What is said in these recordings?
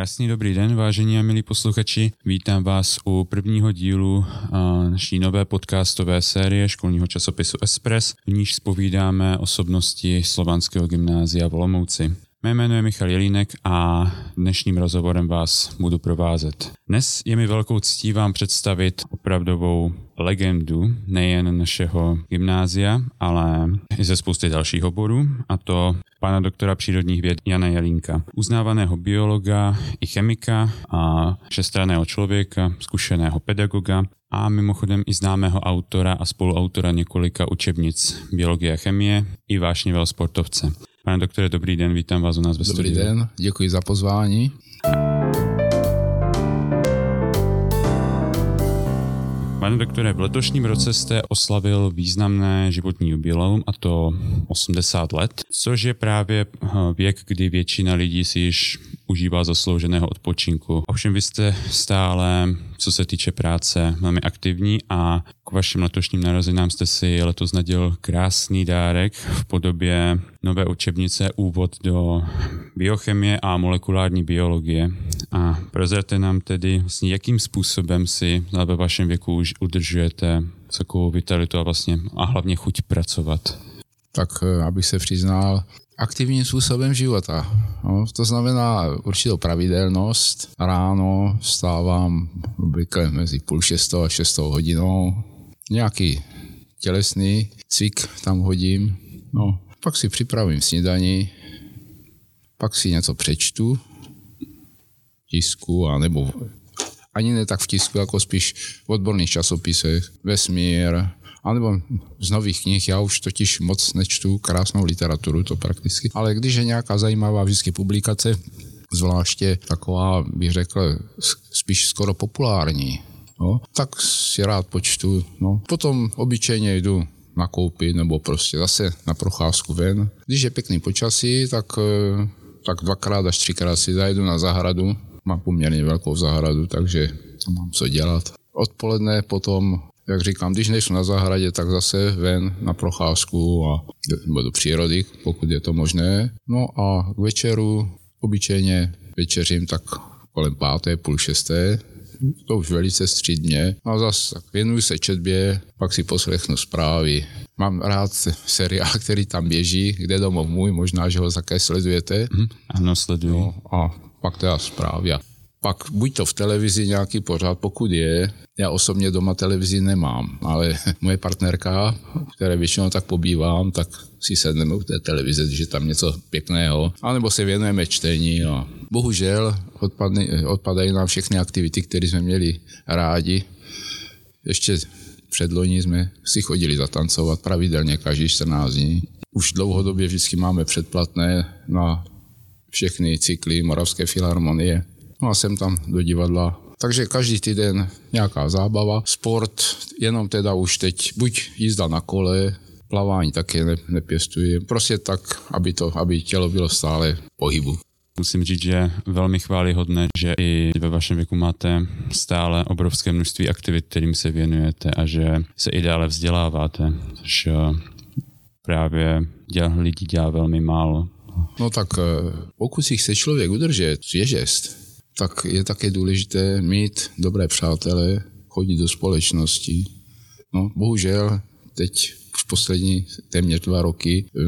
Krásný dobrý den, vážení a milí posluchači. Vítám vás u prvního dílu naší nové podcastové série školního časopisu Espress, v níž spovídáme osobnosti Slovanského gymnázia v Olomouci. Mé jméno je Michal Jelínek a dnešním rozhovorem vás budu provázet. Dnes je mi velkou ctí vám představit opravdovou legendu nejen našeho gymnázia, ale i ze spousty dalších oborů, a to pana doktora přírodních věd Jana Jelínka, uznávaného biologa i chemika a všestranného člověka, zkušeného pedagoga a mimochodem i známého autora a spoluautora několika učebnic biologie a chemie i vášnivého sportovce. Pane doktore, dobrý den, vítám vás u nás ve Dobrý studiu. den, děkuji za pozvání. Pane doktore, v letošním roce jste oslavil významné životní jubileum, a to 80 let, což je právě eh, věk, kdy většina lidí si již užívá zaslouženého odpočinku. Ovšem vy jste stále, co se týče práce, velmi aktivní a k vašim letošním narozeninám jste si letos nadělil krásný dárek v podobě nové učebnice Úvod do biochemie a molekulární biologie. A prozerte nám tedy, vlastně, jakým způsobem si ve vašem věku už udržujete takovou vitalitu a vlastně a hlavně chuť pracovat. Tak eh, abych se přiznal, aktivním způsobem života. No, to znamená určitou pravidelnost. Ráno vstávám obvykle mezi půl šestou a šestou hodinou. Nějaký tělesný cvik tam hodím. No, pak si připravím snídaní, pak si něco přečtu, tisku, a nebo ani ne tak v tisku, jako spíš v odborných časopisech, vesmír, anebo z nových knih, já už totiž moc nečtu krásnou literaturu, to prakticky, ale když je nějaká zajímavá vždycky publikace, zvláště taková, bych řekl, spíš skoro populární, no, tak si rád počtu. No. Potom obyčejně jdu nakoupit nebo prostě zase na procházku ven. Když je pěkný počasí, tak, eh, tak dvakrát až třikrát si zajdu na zahradu. Mám poměrně velkou zahradu, takže mám co dělat. Odpoledne potom jak říkám, když nejsou na zahradě, tak zase ven na procházku a nebo do přírody, pokud je to možné. No a k večeru obyčejně večeřím tak kolem páté, půl šesté, to už velice střídně. A zase tak věnuju se četbě, pak si poslechnu zprávy. Mám rád seriál, který tam běží, kde domov můj, možná, že ho také sledujete. Mm, ano, sleduju. No, a pak teda zprávy. Pak buď to v televizi nějaký pořád, pokud je, já osobně doma televizi nemám, ale moje partnerka, které většinou tak pobývám, tak si sedneme u té televize, když je tam něco pěkného, anebo se věnujeme čtení. A bohužel odpadne, odpadají nám všechny aktivity, které jsme měli rádi. Ještě předloni jsme si chodili zatancovat pravidelně každý 14 dní. Už dlouhodobě vždycky máme předplatné na všechny cykly Moravské filharmonie. No a jsem tam do divadla takže každý týden nějaká zábava. Sport, jenom teda už teď buď jízda na kole, plavání také ne, nepěstuji. Prostě tak, aby, to, aby tělo bylo stále v pohybu. Musím říct, že velmi chválihodné, že i ve vašem věku máte stále obrovské množství aktivit, kterým se věnujete a že se i dále vzděláváte, což eh, právě dělá, lidí dělá velmi málo. No tak eh, pokud si chce člověk udržet svěžest, tak je také důležité mít dobré přátele, chodit do společnosti. No, bohužel teď už poslední téměř dva roky e,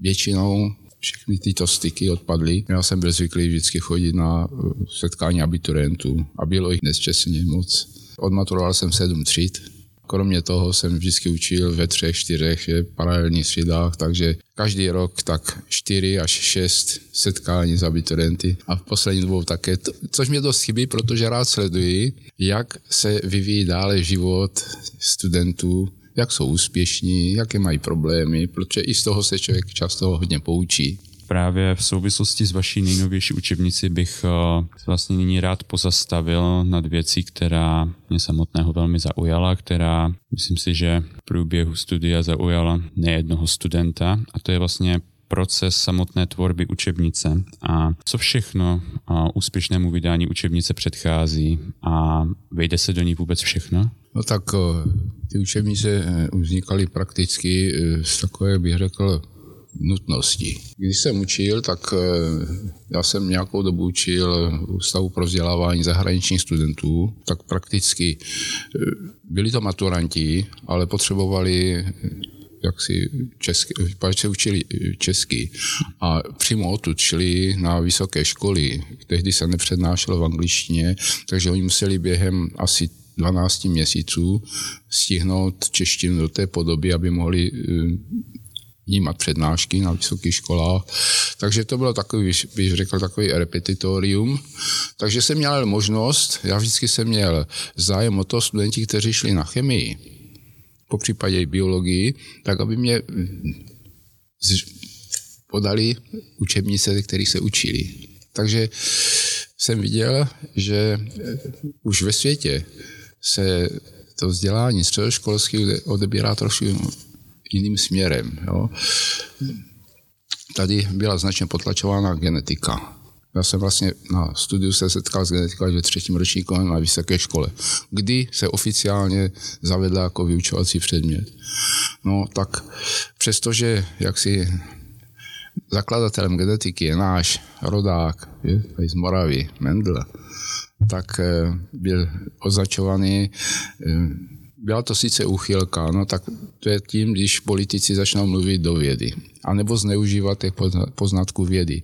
většinou všechny tyto styky odpadly. Já jsem byl zvyklý vždycky chodit na e, setkání abiturientů a bylo jich nesčesně moc. Odmaturoval jsem sedm tříd, Kromě toho jsem vždycky učil ve třech, čtyřech paralelních střídách, takže každý rok tak čtyři až šest setkání s abiturenty. A v poslední dobou také, což mě dost chybí, protože rád sleduji, jak se vyvíjí dále život studentů, jak jsou úspěšní, jaké mají problémy, protože i z toho se člověk často hodně poučí právě v souvislosti s vaší nejnovější učebnici bych uh, vlastně nyní rád pozastavil nad věcí, která mě samotného velmi zaujala, která myslím si, že v průběhu studia zaujala nejednoho studenta a to je vlastně proces samotné tvorby učebnice a co všechno uh, úspěšnému vydání učebnice předchází a vejde se do ní vůbec všechno? No tak ty učebnice eh, vznikaly prakticky z takové, bych řekl, nutnosti. Když jsem učil, tak eh, já jsem nějakou dobu učil Ústavu pro vzdělávání zahraničních studentů, tak prakticky eh, byli to maturanti, ale potřebovali jak si česky, se učili česky a přímo odtud šli na vysoké školy. Tehdy se nepřednášelo v angličtině, takže oni museli během asi 12 měsíců stihnout češtinu do té podoby, aby mohli vnímat přednášky na vysokých školách. Takže to bylo takový, bych řekl, takový repetitorium. Takže jsem měl možnost, já vždycky jsem měl zájem o to studenti, kteří šli na chemii, po případě i biologii, tak aby mě podali učebnice, které se učili. Takže jsem viděl, že už ve světě se to vzdělání středoškolské odebírá trošku jiným směrem. Jo. Tady byla značně potlačována genetika. Já jsem vlastně na studiu se setkal s genetikou až ve třetím ročníku na vysoké škole, kdy se oficiálně zavedla jako vyučovací předmět. No tak přestože jaksi zakladatelem genetiky je náš rodák je, z Moravy, Mendel, tak eh, byl označovaný eh, byla to sice úchylka, no tak to je tím, když politici začnou mluvit do vědy, anebo zneužívat těch poznatků vědy.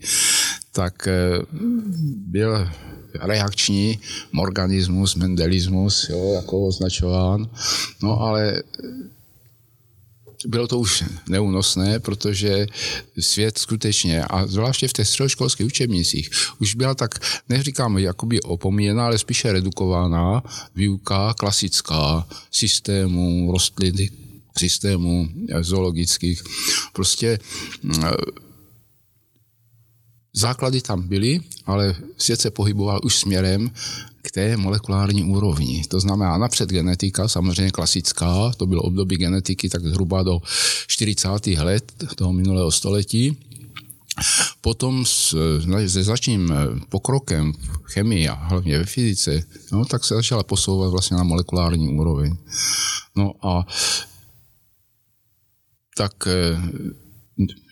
Tak eh, byl reakční morganismus, mendelismus, jo, jako označován, no ale bylo to už neúnosné, protože svět skutečně, a zvláště v těch středoškolských učebnicích, už byla tak, neříkám jakoby opomíjená, ale spíše redukována výuka klasická systému rostliny, systému zoologických. Prostě základy tam byly, ale svět se pohyboval už směrem k té molekulární úrovni. To znamená napřed genetika, samozřejmě klasická, to bylo období genetiky tak zhruba do 40. let toho minulého století. Potom se začním pokrokem v chemii a hlavně ve fyzice, no, tak se začala posouvat vlastně na molekulární úroveň. No a tak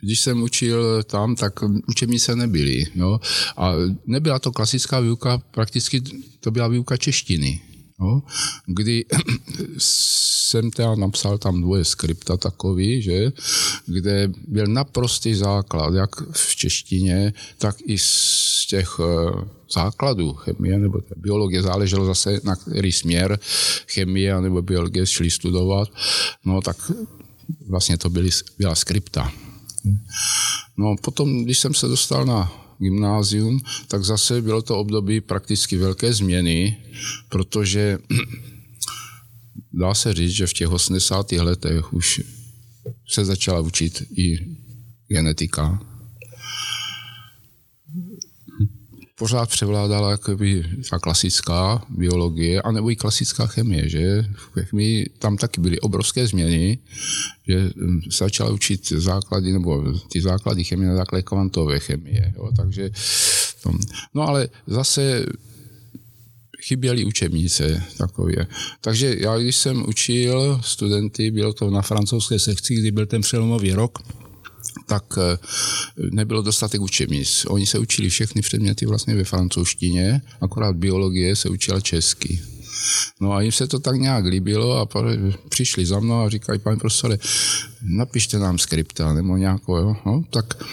když jsem učil tam, tak učebnice nebyly. Jo? A nebyla to klasická výuka, prakticky to byla výuka češtiny. Jo? Kdy jsem teda napsal tam dvoje skripta takový, že, kde byl naprostý základ, jak v češtině, tak i z těch eh, základů chemie nebo biologie, záleželo zase na který směr chemie nebo biologie šli studovat, no tak vlastně to byly, byla skripta. No potom, když jsem se dostal na gymnázium, tak zase bylo to období prakticky velké změny, protože dá se říct, že v těch 80. letech už se začala učit i genetika pořád převládala jakoby ta klasická biologie, anebo i klasická chemie, že? V chemii tam taky byly obrovské změny, že hm, se začala učit základy, nebo ty základy chemie na základě kvantové chemie, jo, takže no ale zase chyběly učebnice takové. Takže já, když jsem učil studenty, bylo to na francouzské sekci, kdy byl ten přelomový rok, tak eh, nebylo dostatek učebnic. Oni se učili všechny předměty vlastně ve francouzštině, akorát biologie se učila česky. No a jim se to tak nějak líbilo a přišli za mnou a říkají, pane profesore, napište nám skripta nebo nějakou, jo? No, tak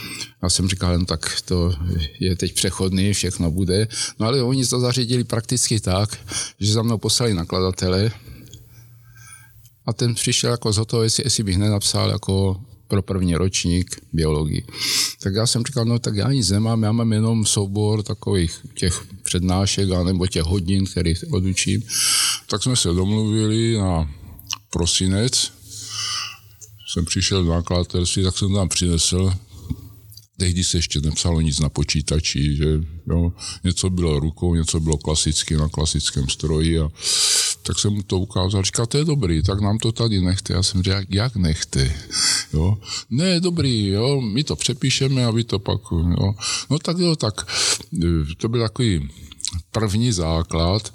já jsem říkal, no, tak to je teď přechodný, všechno bude. No ale oni to zařídili prakticky tak, že za mnou poslali nakladatele a ten přišel jako z toho, jestli, jestli bych nenapsal jako pro první ročník biologii. Tak já jsem říkal, no tak já nic nemám, já mám jenom soubor takových těch přednášek nebo těch hodin, které odučím. Tak jsme se domluvili na prosinec, jsem přišel do nakladatelství, tak jsem tam přinesl tehdy se ještě nepsalo nic na počítači, že jo, něco bylo rukou, něco bylo klasicky na klasickém stroji a tak jsem mu to ukázal, říkal, to je dobrý, tak nám to tady nechte. Já jsem řekl, jak nechte? Jo? Ne, dobrý, jo, my to přepíšeme a vy to pak, jo. No tak jo, tak e, to byl takový první základ,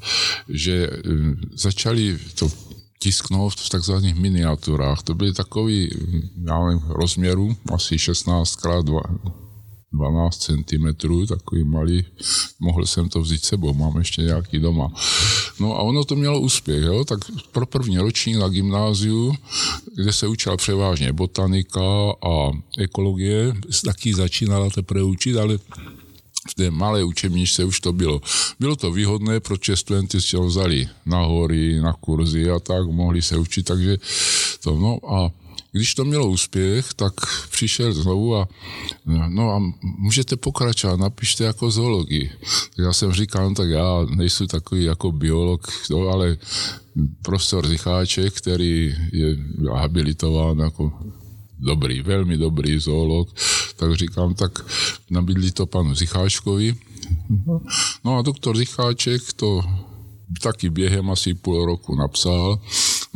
že e, začali to tisknout v takzvaných miniaturách. To byly takový, já nevím, rozměru asi 16 x 12 cm, takový malý, mohl jsem to vzít sebou, mám ještě nějaký doma. No a ono to mělo úspěch, jo? tak pro první ročník na gymnáziu, kde se učila převážně botanika a ekologie, taky začínala teprve učit, ale v té malé učebničce už to bylo. Bylo to výhodné, protože studenty si vzali na hory, na kurzy a tak, mohli se učit, takže to, no a když to mělo úspěch, tak přišel znovu a no a můžete pokračovat, napište jako zoologii. Tak já jsem říkal, no tak já nejsem takový jako biolog, no, ale profesor Zicháček, který je habilitován jako dobrý, velmi dobrý zoolog, tak říkám, tak nabídli to panu Zicháčkovi. No a doktor Zicháček to taky během asi půl roku napsal.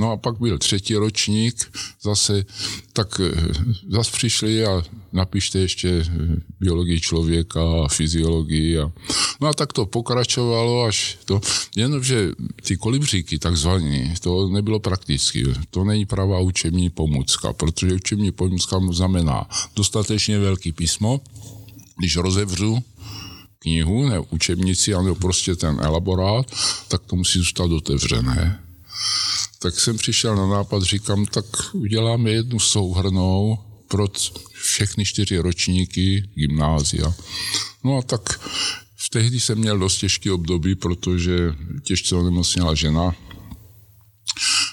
No a pak byl třetí ročník, zase tak eh, zase přišli a napište ještě eh, biologii člověka a fyziologii. A, no a tak to pokračovalo až to, jenomže ty kolibříky takzvané, to nebylo prakticky. To není pravá učební pomůcka, protože učební pomůcka znamená dostatečně velký písmo, když rozevřu knihu, ne učebnici, ale prostě ten elaborát, tak to musí zůstat otevřené. Tak jsem přišel na nápad, říkám, tak uděláme jednu souhrnou pro všechny čtyři ročníky gymnázia. No a tak v tehdy jsem měl dost těžký období, protože těžce onemocněla žena,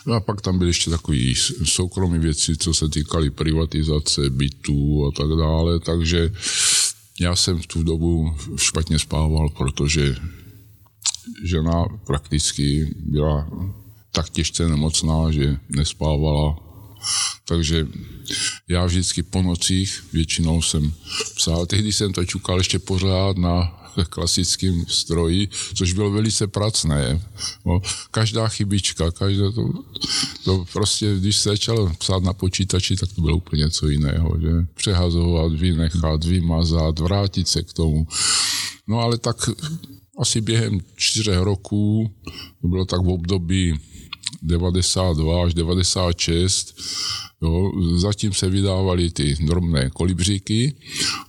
No a pak tam byly ještě takové soukromé věci, co se týkaly privatizace bytů a tak dále, takže já jsem v tu dobu špatně spával, protože žena prakticky byla tak těžce nemocná, že nespávala. Takže já vždycky po nocích většinou jsem psal. Tehdy jsem to čukal ještě pořád na klasickém stroji, což bylo velice pracné. No, každá chybička, každá to, to prostě, když se začalo psát na počítači, tak to bylo úplně něco jiného, že? Přehazovat, vynechat, vymazat, vrátit se k tomu. No ale tak asi během čtyřech roků, to bylo tak v období 92 až 96, Jo, zatím se vydávaly ty drobné kolibříky,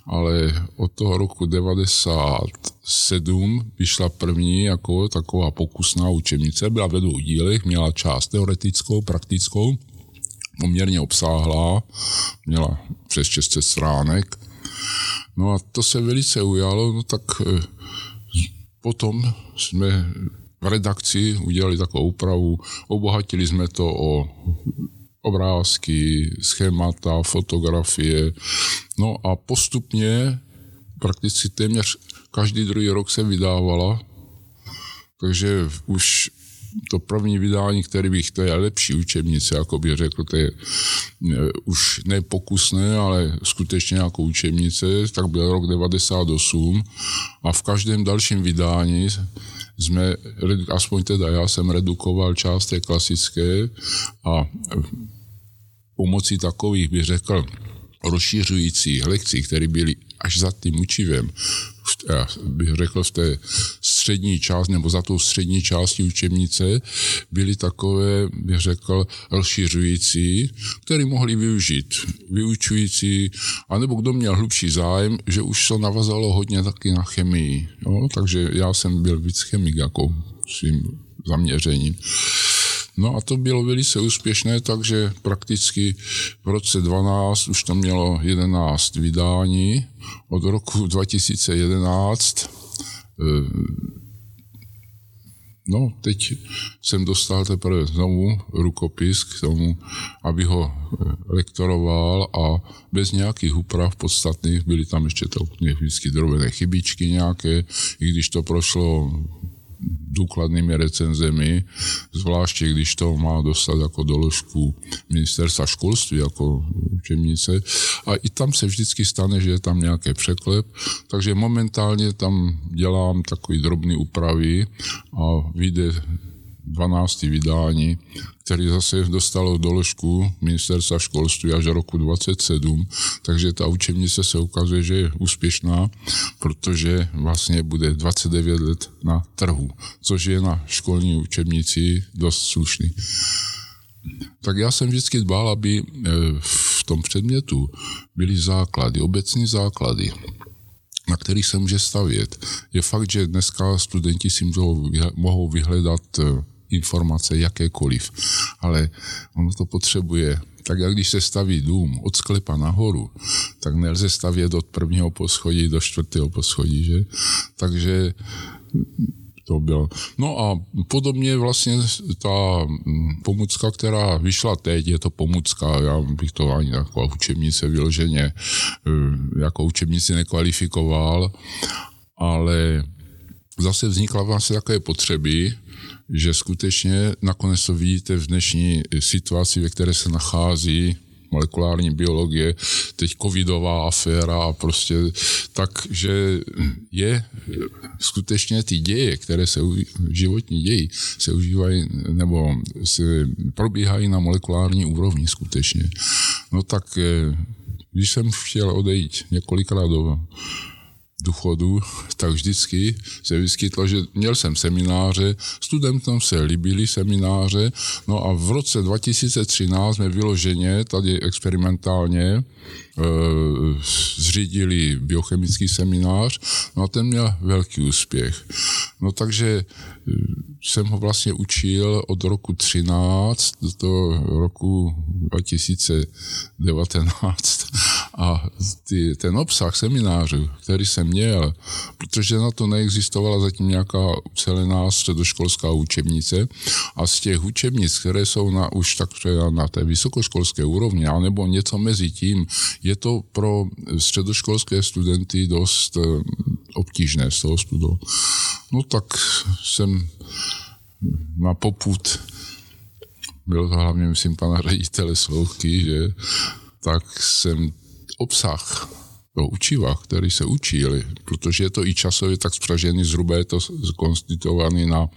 ale od toho roku 97 vyšla první jako taková pokusná učebnice, byla ve dvou dílech, měla část teoretickou, praktickou, poměrně obsáhlá, měla přes 600 stránek. No a to se velice ujalo, no tak eh, potom jsme v redakci udělali takovou úpravu, obohatili jsme to o obrázky, schémata, fotografie. No a postupně prakticky téměř každý druhý rok se vydávala, takže už to první vydání, který bych, to je lepší učebnice, jako bych řekl, to je už nepokusné, ale skutečně jako učebnice, tak byl rok 98 a v každém dalším vydání jsme, aspoň teda já jsem redukoval část té klasické a pomocí takových, bych řekl, rozšiřujících lekcí, které byly až za tím učivem, já bych řekl v té střední části, nebo za tou střední částí učebnice, byly takové, bych řekl, rozšiřující, které mohli využít vyučující, anebo kdo měl hlubší zájem, že už to navazalo hodně taky na chemii. Jo? Takže já jsem byl víc chemik jako svým zaměřením. No a to bylo velice úspěšné, takže prakticky v roce 12 už to mělo 11 vydání. Od roku 2011 eh, No, teď jsem dostal teprve znovu rukopis k tomu, aby ho eh, lektoroval a bez nějakých úprav podstatných, byly tam ještě to vždycky drobné chybičky nějaké, i když to prošlo důkladnými recenzemi, zvláště když to má dostat jako doložku ministerstva školství, jako učebnice. A i tam se vždycky stane, že je tam nějaké překlep, takže momentálně tam dělám takový drobný úpravy a vyjde 12. vydání, který zase dostalo doložku ministerstva školství až do roku 27, takže ta učebnice se ukazuje, že je úspěšná, protože vlastně bude 29 let na trhu, což je na školní učebnici dost slušný. tak já jsem vždycky dbal, aby eh, v tom předmětu byly základy, obecní základy na kterých se může stavět. Je fakt, že dneska studenti si mohou vyhledat eh, informace jakékoliv, ale ono to potřebuje tak jak když se staví dům od sklepa nahoru, tak nelze stavět od prvního poschodí do čtvrtého poschodí, že? Takže to bylo. No a podobně vlastně ta pomůcka, která vyšla teď, je to pomůcka, já bych to ani jako učebnice vyloženě eh, jako učebnici nekvalifikoval, ale zase vznikla vlastně takové potřeby, že skutečně nakonec to vidíte v dnešní situaci, ve které se nachází molekulární biologie, teď covidová aféra a prostě tak, že je skutečně ty děje, které se životní dějí, se užívají nebo se probíhají na molekulární úrovni skutečně. No tak eh, když jsem chtěl odejít několikrát do důchodu, tak vždycky se vyskytlo, že měl jsem semináře, studentům se líbily semináře, no a v roce 2013 jsme vyloženě tady experimentálně Eh, zřídili biochemický seminář, no a ten měl velký úspěch. No takže eh, jsem ho vlastně učil od roku 13 do roku 2019 a ty, ten obsah seminářů, který jsem měl, protože na to neexistovala zatím nějaká ucelená středoškolská učebnice a z těch učebnic, které jsou na, už tak na té vysokoškolské úrovni, anebo něco mezi tím, je to pro středoškolské studenty dost eh, obtížné z toho studovat. No tak jsem na poput, byl to hlavně, myslím, pana ředitele Slouky, že tak jsem obsah toho učiva, který se učili, protože je to i časově tak spřažený, zhruba je to konstituovaný na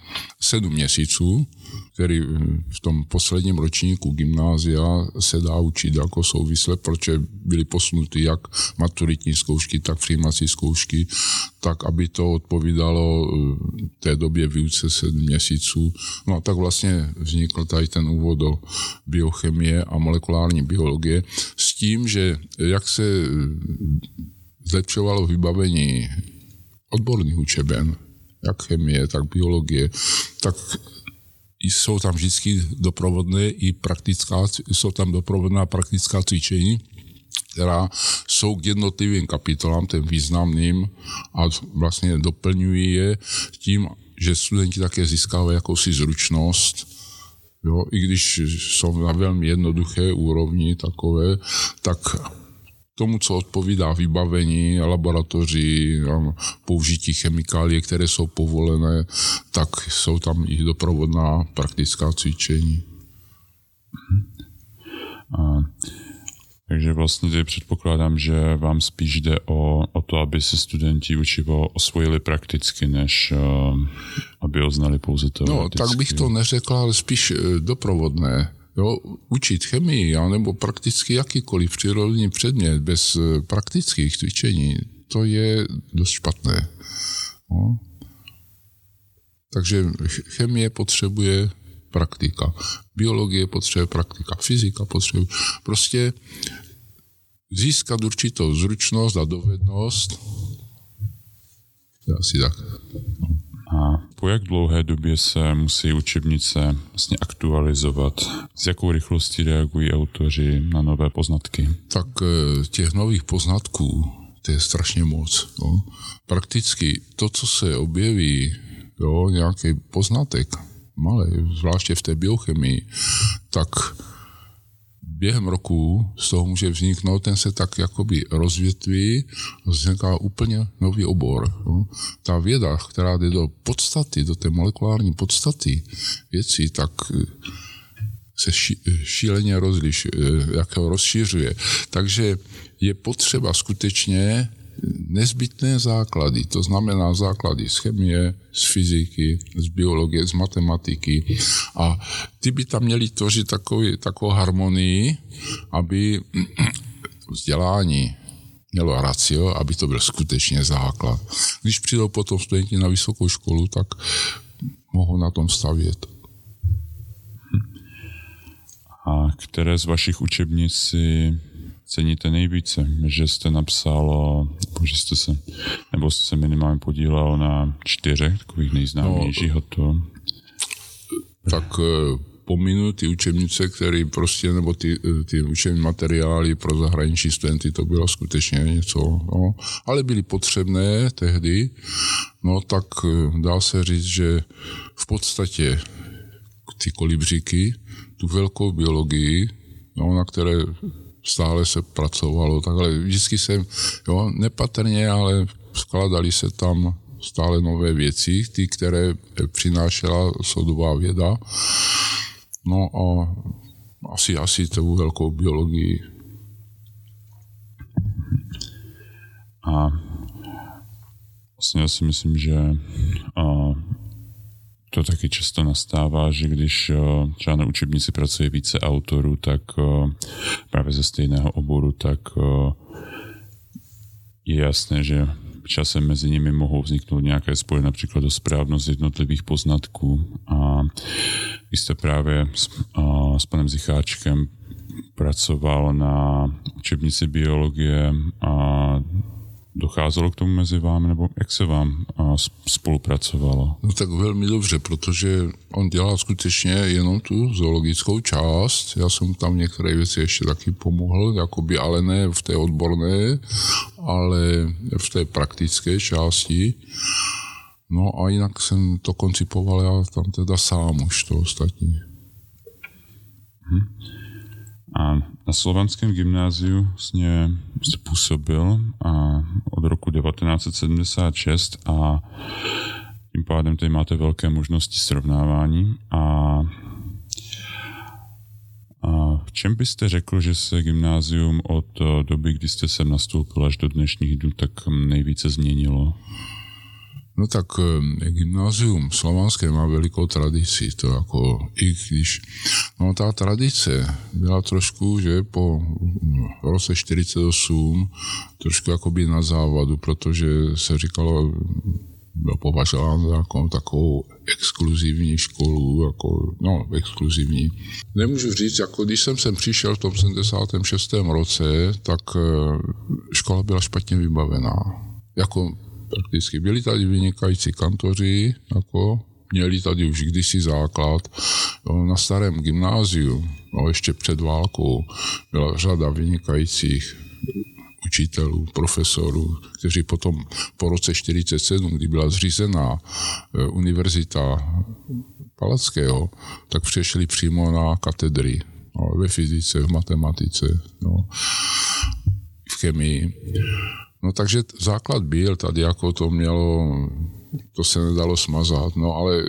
sedm měsíců, který v tom posledním ročníku gymnázia se dá učit jako souvisle, protože byly posnuty jak maturitní zkoušky, tak přijímací zkoušky, tak aby to odpovídalo eh, té době výuce sedm měsíců. No a tak vlastně vznikl tady ten úvod do biochemie a molekulární biologie s tím, že jak se eh, zlepšovalo vybavení odborných učeben, jak chemie, tak biologie, tak jsou tam vždycky doprovodné i praktická, jsou tam doprovodná praktická cvičení, která jsou k jednotlivým kapitolám, těm významným a vlastně doplňují je tím, že studenti také získávají jakousi zručnost, jo, i když jsou na velmi jednoduché úrovni takové, tak tomu, co odpovídá vybavení laboratoří, použití chemikálie, které jsou povolené, tak jsou tam i doprovodná praktická cvičení. A, takže vlastně tady předpokládám, že vám spíš jde o, o to, aby se studenti učivo osvojili prakticky, než uh, aby oznali pouze to. No, tak bych to neřekl, ale spíš eh, doprovodné Jo, učit chemii, nebo prakticky jakýkoliv přírodní předmět bez eh, praktických cvičení, to je dost špatné. No. Takže chemie potřebuje praktika, biologie potřebuje praktika, fyzika potřebuje. Prostě získat určitou zručnost a dovednost, asi tak. No. Po jak dlouhé době se musí učebnice vlastně aktualizovat? S jakou rychlostí reagují autoři na nové poznatky? Tak eh, těch nových poznatků, to je strašně moc. Jo. Prakticky to, co se objeví, jo, nějaký poznatek, malý, zvláště v té biochemii, tak během roku z toho může vzniknout, ten se tak jakoby rozvětví, vzniká úplně nový obor. No. Ta věda, která jde do podstaty, do té molekulární podstaty věcí, tak eh, se šíleně rozliš, eh, jak ho rozšiřuje. Takže je potřeba skutečně nezbytné základy, to znamená základy z chemie, z fyziky, z biologie, z matematiky a ty by tam měly tvořit takový, takovou harmonii, aby vzdělání mělo racio, aby to byl skutečně základ. Když přijdou potom studenti na vysokou školu, tak mohou na tom stavět. A které z vašich učebnic si ceníte nejvíce? Že jste napsal, nebo že jste se, nebo jste se minimálně podílel na čtyřech takových nejznámějších no, to? Tak eh, pominu ty učebnice, které prostě, nebo ty, eh, ty učební materiály pro zahraniční studenty, to bylo skutečně něco, no, ale byly potřebné tehdy, no tak eh, dá se říct, že v podstatě ty kolibříky, tu velkou biologii, no, na které stále se pracovalo, takhle vždycky jsem, jo, nepatrně, ale skladali se tam stále nové věci, ty, které přinášela sodová věda. No a asi, asi tou velkou biologii. A vlastně já si myslím, že a, to taky často nastává, že když třeba na učebnici pracuje více autorů, tak právě ze stejného oboru, tak je jasné, že časem mezi nimi mohou vzniknout nějaké spoje, například do správnost jednotlivých poznatků. A vy jste právě s, a, s panem Zicháčkem pracoval na učebnici biologie a Docházelo k tomu mezi vámi, nebo jak se vám spolupracovalo? No tak velmi dobře, protože on dělal skutečně jenom tu zoologickou část. Já jsem tam některé věci ještě taky pomohl, jakoby, ale ne v té odborné, ale v té praktické části. No a jinak jsem to koncipoval já tam teda sám už to ostatní. Hmm. A na slovanském gymnáziu vlastně způsobil a od roku 1976 a tím pádem tady máte velké možnosti srovnávání a, a v čem byste řekl, že se gymnázium od doby, kdy jste sem nastoupil až do dnešních dnů, tak nejvíce změnilo? No tak eh, gymnázium slovanské má velikou tradici, to jako i když, no ta tradice byla trošku, že po roce 48 trošku jakoby na závadu, protože se říkalo, byl považován za jako takovou exkluzivní školu, jako, no, exkluzivní. Nemůžu říct, jako když jsem sem přišel v tom 76. roce, tak eh, škola byla špatně vybavená. Jako prakticky. Byli tady vynikající kantoři, jako měli tady už kdysi základ. Na starém gymnáziu, no, ještě před válkou, byla řada vynikajících učitelů, profesorů, kteří potom po roce 47, kdy byla zřízená e, univerzita Palackého, tak přešli přímo na katedry no, ve fyzice, v matematice, no, v chemii. No takže základ byl, tady jako to mělo, to se nedalo smazat, no ale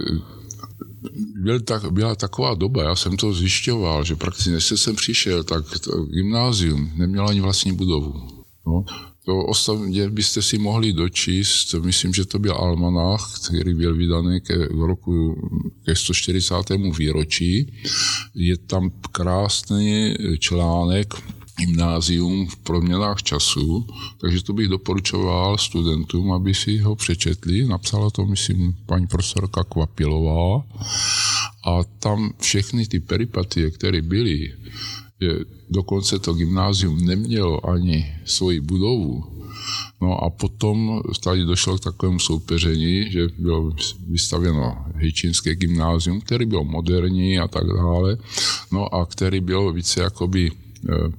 byl tak, byla taková doba, já jsem to zjišťoval, že prakticky než jsem přišel, tak to gymnázium nemělo ani vlastní budovu. No, to ostatně byste si mohli dočíst, myslím, že to byl almanach, který byl vydaný ke roku ke 140. výročí. Je tam krásný článek gymnázium v proměnách času, takže to bych doporučoval studentům, aby si ho přečetli. Napsala to, myslím, paní profesorka Kvapilová. A tam všechny ty peripatie, které byly, že dokonce to gymnázium nemělo ani svoji budovu, No a potom tady došlo k takovému soupeření, že bylo vystavěno Hejčínské gymnázium, který byl moderní a tak dále, no a který byl více jakoby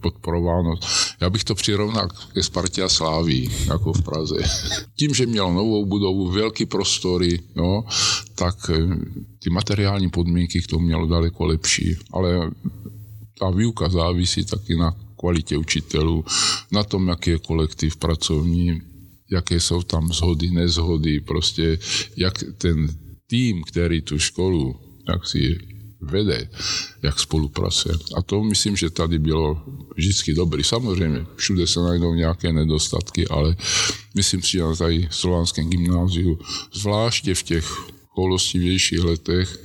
podporováno. Já bych to přirovnal ke Spartě a Sláví, jako v Praze. Tím, že měl novou budovu, velký prostory, no, tak eh, ty materiální podmínky k tomu mělo daleko lepší. Ale ta výuka závisí taky na kvalitě učitelů, na tom, jaký je kolektiv pracovní, jaké jsou tam zhody, nezhody, prostě jak ten tým, který tu školu jak si vede, jak spolupracuje. A to myslím, že tady bylo vždycky dobrý. Samozřejmě, všude se najdou nějaké nedostatky, ale myslím si, že tady slovanském gymnáziu, zvláště v těch choulostivějších letech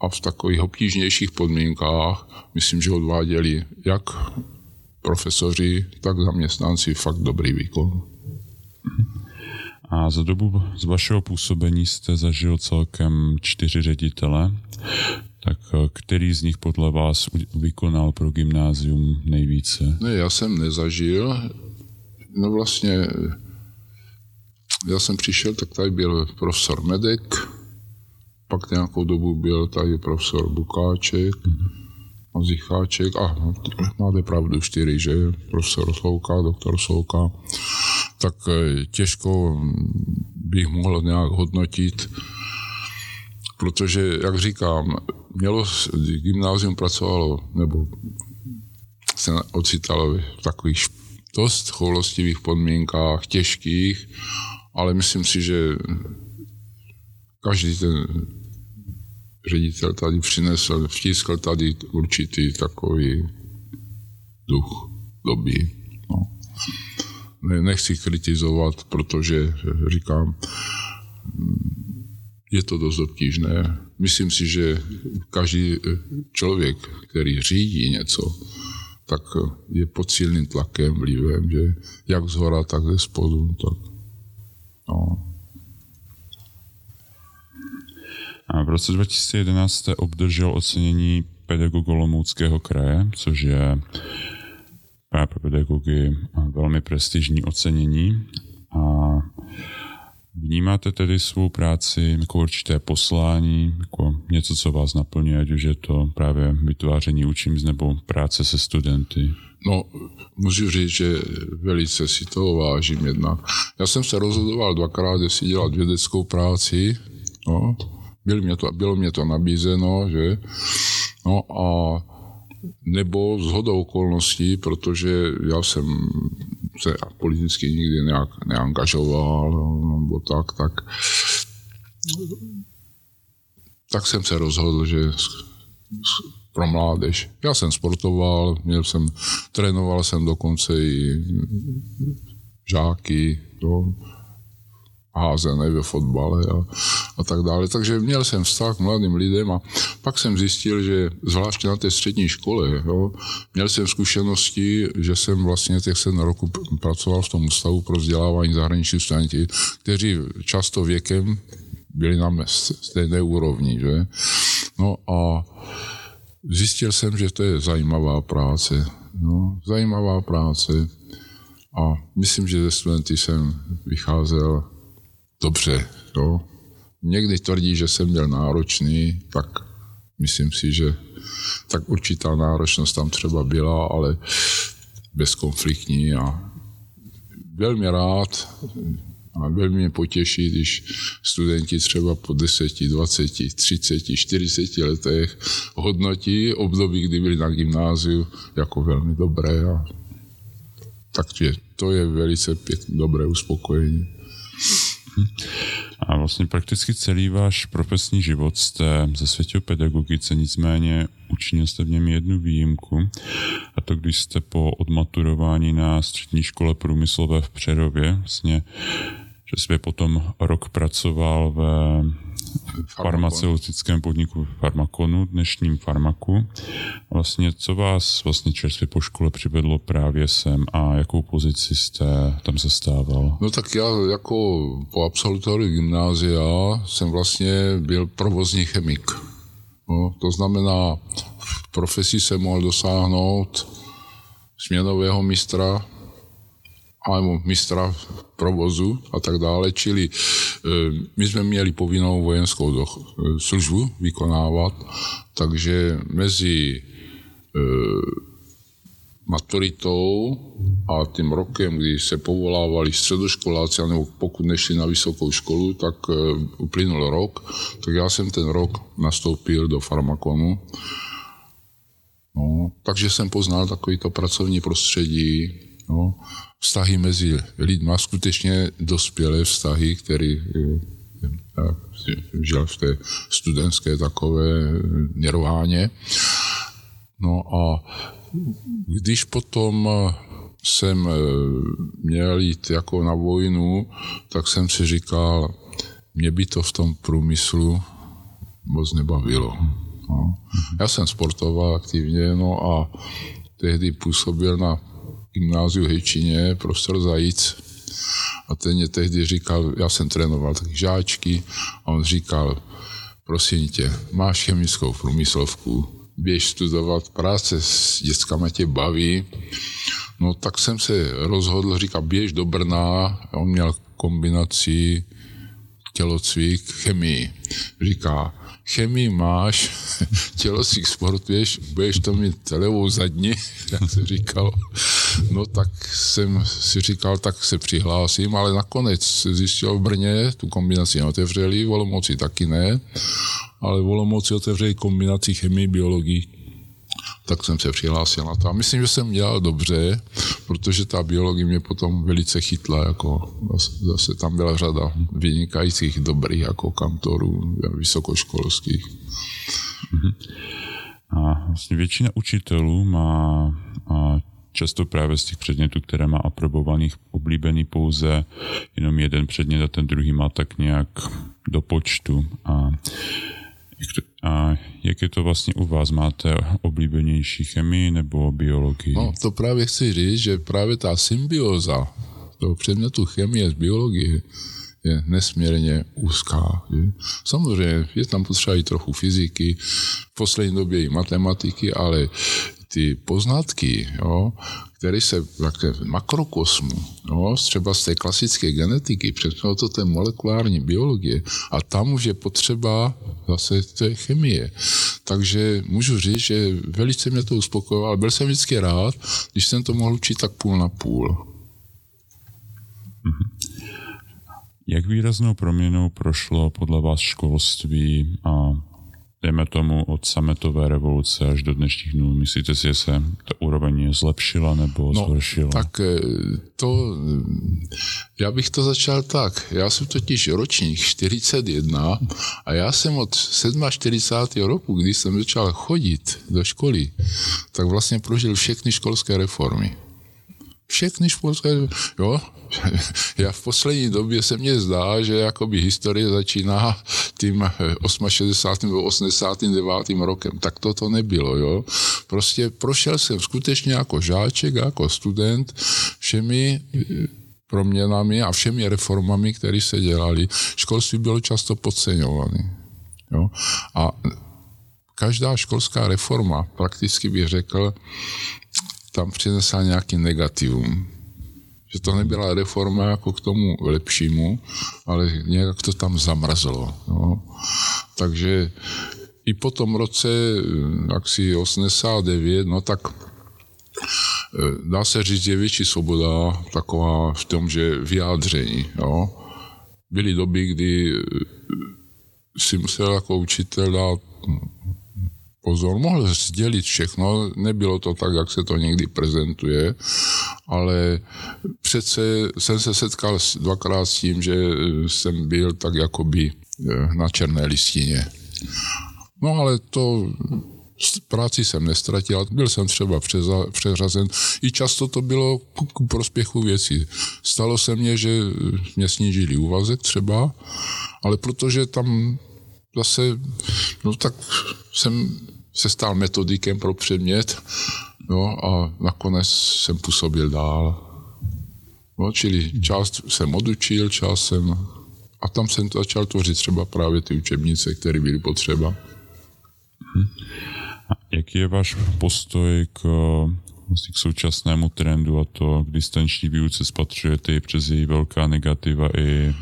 a v takových obtížnějších podmínkách, myslím, že odváděli jak profesoři, tak zaměstnanci fakt dobrý výkon. A za dobu z vašeho působení jste zažil celkem čtyři ředitele Tak eh, který z nich podle vás vykonal pro gymnázium nejvíce? Ne, já jsem nezažil. No vlastně, já jsem přišel, tak tady byl profesor Medek, pak nějakou dobu byl tady profesor Bukáček, a Zicháček, a máte pravdu, čtyři, že profesor Slouka, doktor Slouka, tak eh, těžko bych mohl nějak hodnotit, protože, jak říkám, mělo, gymnázium pracovalo, nebo se ocitalo v takových dost choulostivých podmínkách, těžkých, ale myslím si, že každý ten ředitel tady přinesl, vtiskl tady určitý takový duch doby. No. Nechci kritizovat, protože říkám, je to dost obtížné. Myslím si, že každý člověk, který řídí něco, tak je pod silným tlakem, vlivem, že jak z hora, tak ze spodu. Tak, no. A v roce 2011 jste obdržel ocenění pedagogu Olomouckého kraje, což je pro pedagogy velmi prestižní ocenění. A vnímáte tedy svou práci jako určité poslání, jako něco, co vás naplňuje, ať už je to právě vytváření učím nebo práce se studenty? No, můžu říct, že velice si to vážím jednak. Já jsem se rozhodoval dvakrát, jestli dělat vědeckou práci, no, bylo mě to, bylo mě to nabízeno, že? No a nebo z hodou okolností, protože já jsem se politicky nikdy nějak neangažoval, nebo tak, tak tak jsem se rozhodl, že pro mládež. Já jsem sportoval, měl jsem, trénoval jsem dokonce i žáky, to, házené ve fotbale a, a tak dále. Takže měl jsem vztah k mladým lidem a pak jsem zjistil, že zvláště na té střední škole, jo, měl jsem zkušenosti, že jsem vlastně těch sedm roku pracoval v tom ústavu pro vzdělávání zahraničních studentů, kteří často věkem byli na stejné úrovni. Že? No a zjistil jsem, že to je zajímavá práce. No, zajímavá práce. A myslím, že ze studenty jsem vycházel dobře. Jo. Někdy tvrdí, že jsem byl náročný, tak myslím si, že tak určitá náročnost tam třeba byla, ale bezkonfliktní a velmi rád a velmi mě potěší, když studenti třeba po 10, 20, 30, 40 letech hodnotí období, kdy byli na gymnáziu jako velmi dobré. A takže to je velice pěkné, dobré uspokojení. A vlastně prakticky celý váš profesní život jste zasvětil pedagogice, nicméně učinil jste v něm jednu výjimku, a to když jste po odmaturování na střední škole průmyslové v Přerově vlastně že jste potom rok pracoval ve farmaceutickém podniku Farmakonu, dnešním Farmaku. Vlastně, co vás vlastně čerstvě po škole přivedlo právě sem a jakou pozici jste tam zastával? No tak já jako po absolutoriu gymnázia jsem vlastně byl provozní chemik. No, to znamená, v profesi jsem mohl dosáhnout směnového mistra alebo mistra provozu a tak dále. Čili e, my jsme měli povinnou vojenskou e, službu vykonávat, takže mezi e, maturitou a tím rokem, kdy se povolávali středoškoláci, nebo pokud nešli na vysokou školu, tak uplynul rok, tak já jsem ten rok nastoupil do farmakonu. No, takže jsem poznal takovýto pracovní prostředí, no, vztahy mezi lidmi, skutečně dospělé vztahy, které žil v té studentské takové nirváně. No a když potom jsem měl jít jako na vojnu, tak jsem si říkal, mě by to v tom průmyslu moc nebavilo. No. Já jsem sportoval aktivně, no a tehdy působil na gymnáziu Hejčině, profesor Zajíc. A ten mě tehdy říkal, já jsem trénoval taky žáčky, a on říkal, prosím tě, máš chemickou průmyslovku, běž studovat práce s dětskama tě baví. No tak jsem se rozhodl, říká, běž do Brna, on měl kombinaci tělocvik, chemii. Říká, chemii máš, tělocvik sportuješ, budeš to mít levou zadní, jak se říkal. No tak jsem si říkal, tak se přihlásím, ale nakonec zjistil v Brně, tu kombinaci neotevřeli, v Olomouci taky ne, ale v Olomouci otevřeli kombinaci chemii, biologii, tak jsem se přihlásil na to. A myslím, že jsem dělal dobře, protože ta biologie mě potom velice chytla, jako zase tam byla řada vynikajících dobrých jako kantorů vysokoškolských. Mhm. A vlastně většina učitelů má často právě z těch předmětů, které má aprobovaných, oblíbený pouze jenom jeden předmět a ten druhý má tak nějak do počtu. A a jak je to vlastně u vás? Máte oblíbenější chemii nebo biologii? No, to právě chci říct, že právě ta symbioza toho předmětu chemie z biologie je nesmírně úzká. Je. Samozřejmě je tam potřeba i trochu fyziky, v poslední době i matematiky, ale ty poznatky, jo, které se v makrokosmu, jo, třeba z té klasické genetiky, přesně to té molekulární biologie, a tam už je potřeba zase té chemie. Takže můžu říct, že velice mě to uspokojilo, ale byl jsem vždycky rád, když jsem to mohl učit tak půl na půl. Mhm. Jak výraznou proměnou prošlo podle vás školství a dejme tomu od sametové revoluce až do dnešních dnů, myslíte si, že se ta úroveň zlepšila nebo no, zhoršila? Tak eh, to, já bych to začal tak. Já jsem totiž ročník 41 a já jsem od 47. roku, kdy jsem začal chodit do školy, tak vlastně prožil všechny školské reformy. Všechny školské, jo, já v poslední době se mně zdá, že jakoby historie začíná tím 68. nebo 89. rokem. Tak to to nebylo, jo. Prostě prošel jsem skutečně jako žáček, jako student všemi proměnami a všemi reformami, které se dělali. Školství bylo často podceňované. Jo? A každá školská reforma, prakticky bych řekl, tam přinesla nějaký negativum. Že to nebyla reforma jako k tomu lepšímu, ale nějak to tam zamrzlo. No. Takže i po tom roce, si 89, no tak e, dá se říct, je větší svoboda taková v tom, že vyjádření. Jo. Byly doby, kdy si musel jako učitel dát pozor, mohl sdělit všechno, nebylo to tak, jak se to někdy prezentuje, ale přece jsem se setkal dvakrát s tím, že jsem byl tak jakoby eh, na černé listině. No ale to práci jsem nestratil, byl jsem třeba přeřazen. I často to bylo ku prospěchu věcí. Stalo se mně, že mě snížili úvazek třeba, ale protože tam zase, no tak jsem se stal metodikem pro předmět no, a nakonec jsem působil dál. No, čili část jsem odučil, část jsem... A tam jsem začal tvořit třeba právě ty učebnice, které byly potřeba. A jaký je váš postoj k, vlastně k současnému trendu a to k distanční výuce spatřujete přes její velká negativa i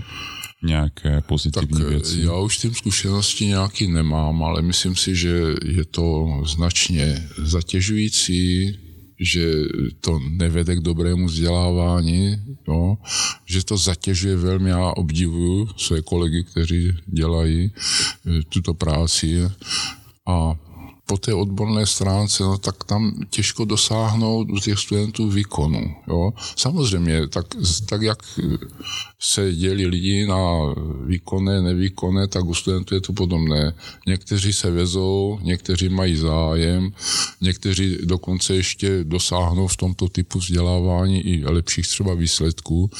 nějaké pozitivní tak věci? Já už tím zkušenosti nějaký nemám, ale myslím si, že je to značně zatěžující, že to nevede k dobrému vzdělávání, jo, že to zatěžuje velmi. Já obdivuju své kolegy, kteří dělají eh, tuto práci a po té odborné stránce, no tak tam těžko dosáhnout u těch studentů výkonu. Jo? Samozřejmě, tak, tak jak se dělí lidi na výkonné, nevýkonné, tak u studentů je to podobné. Někteří se vezou, někteří mají zájem, někteří dokonce ještě dosáhnou v tomto typu vzdělávání i lepších třeba výsledků,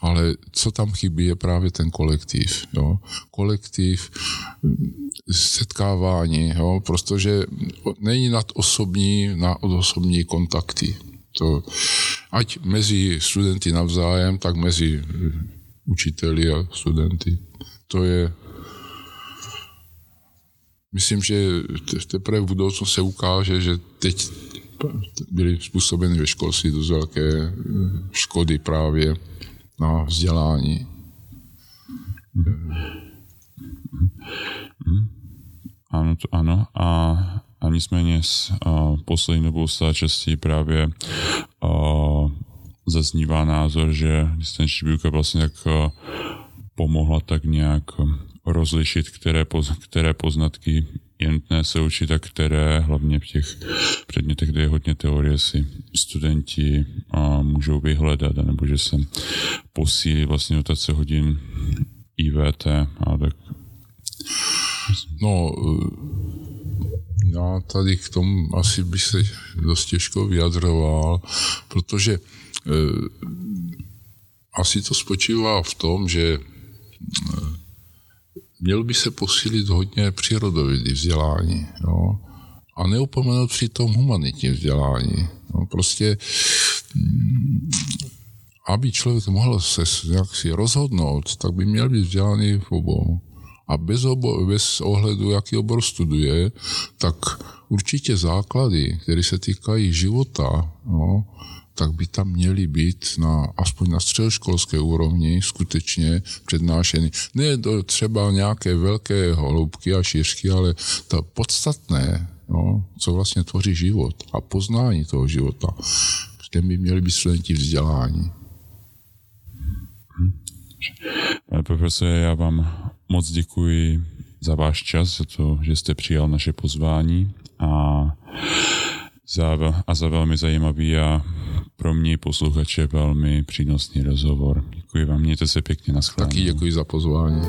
ale co tam chybí je právě ten kolektiv. Jo? Kolektiv, setkávání, jo? protože není nad osobní, na osobní kontakty. To, ať mezi studenty navzájem, tak mezi učiteli a studenty. To je myslím, že teprve v budoucnu se ukáže, že teď byly způsobeny ve školství dost velké eh, škody právě na vzdělání. Ano, to ano. A, a nicméně s a, poslední dobou stále častěji právě a, zaznívá názor, že distanční výuka vlastně tak pomohla tak nějak rozlišit, které, poz, které poznatky je nutné se učit a které hlavně v těch předmětech, kde je hodně teorie, si studenti a, můžou vyhledat, nebo že se posílí vlastně notace hodin IVT a tak. No, já tady k tomu asi bych se dost těžko vyjadřoval, protože eh, asi to spočívá v tom, že eh, měl by se posílit hodně přírodovědý vzdělání. Jo? A neupomenout přitom humanitní vzdělání. No, prostě mm, aby člověk mohl se jaksi rozhodnout, tak by měl být vzdělaný v obou. A bez, obo, bez ohledu, jaký obor studuje, tak určitě základy, které se týkají života, no, tak by tam měly být na, aspoň na středoškolské úrovni skutečně přednášeny. Ne do třeba nějaké velké hloubky a šířky, ale to podstatné, no, co vlastně tvoří život a poznání toho života, v těm by měli být studenti vzdělání. Pane profesore, já vám moc děkuji za váš čas, za to, že jste přijal naše pozvání a za, a za velmi zajímavý a pro mě posluchače velmi přínosný rozhovor. Děkuji vám, mějte se pěkně, na Taky děkuji za pozvání.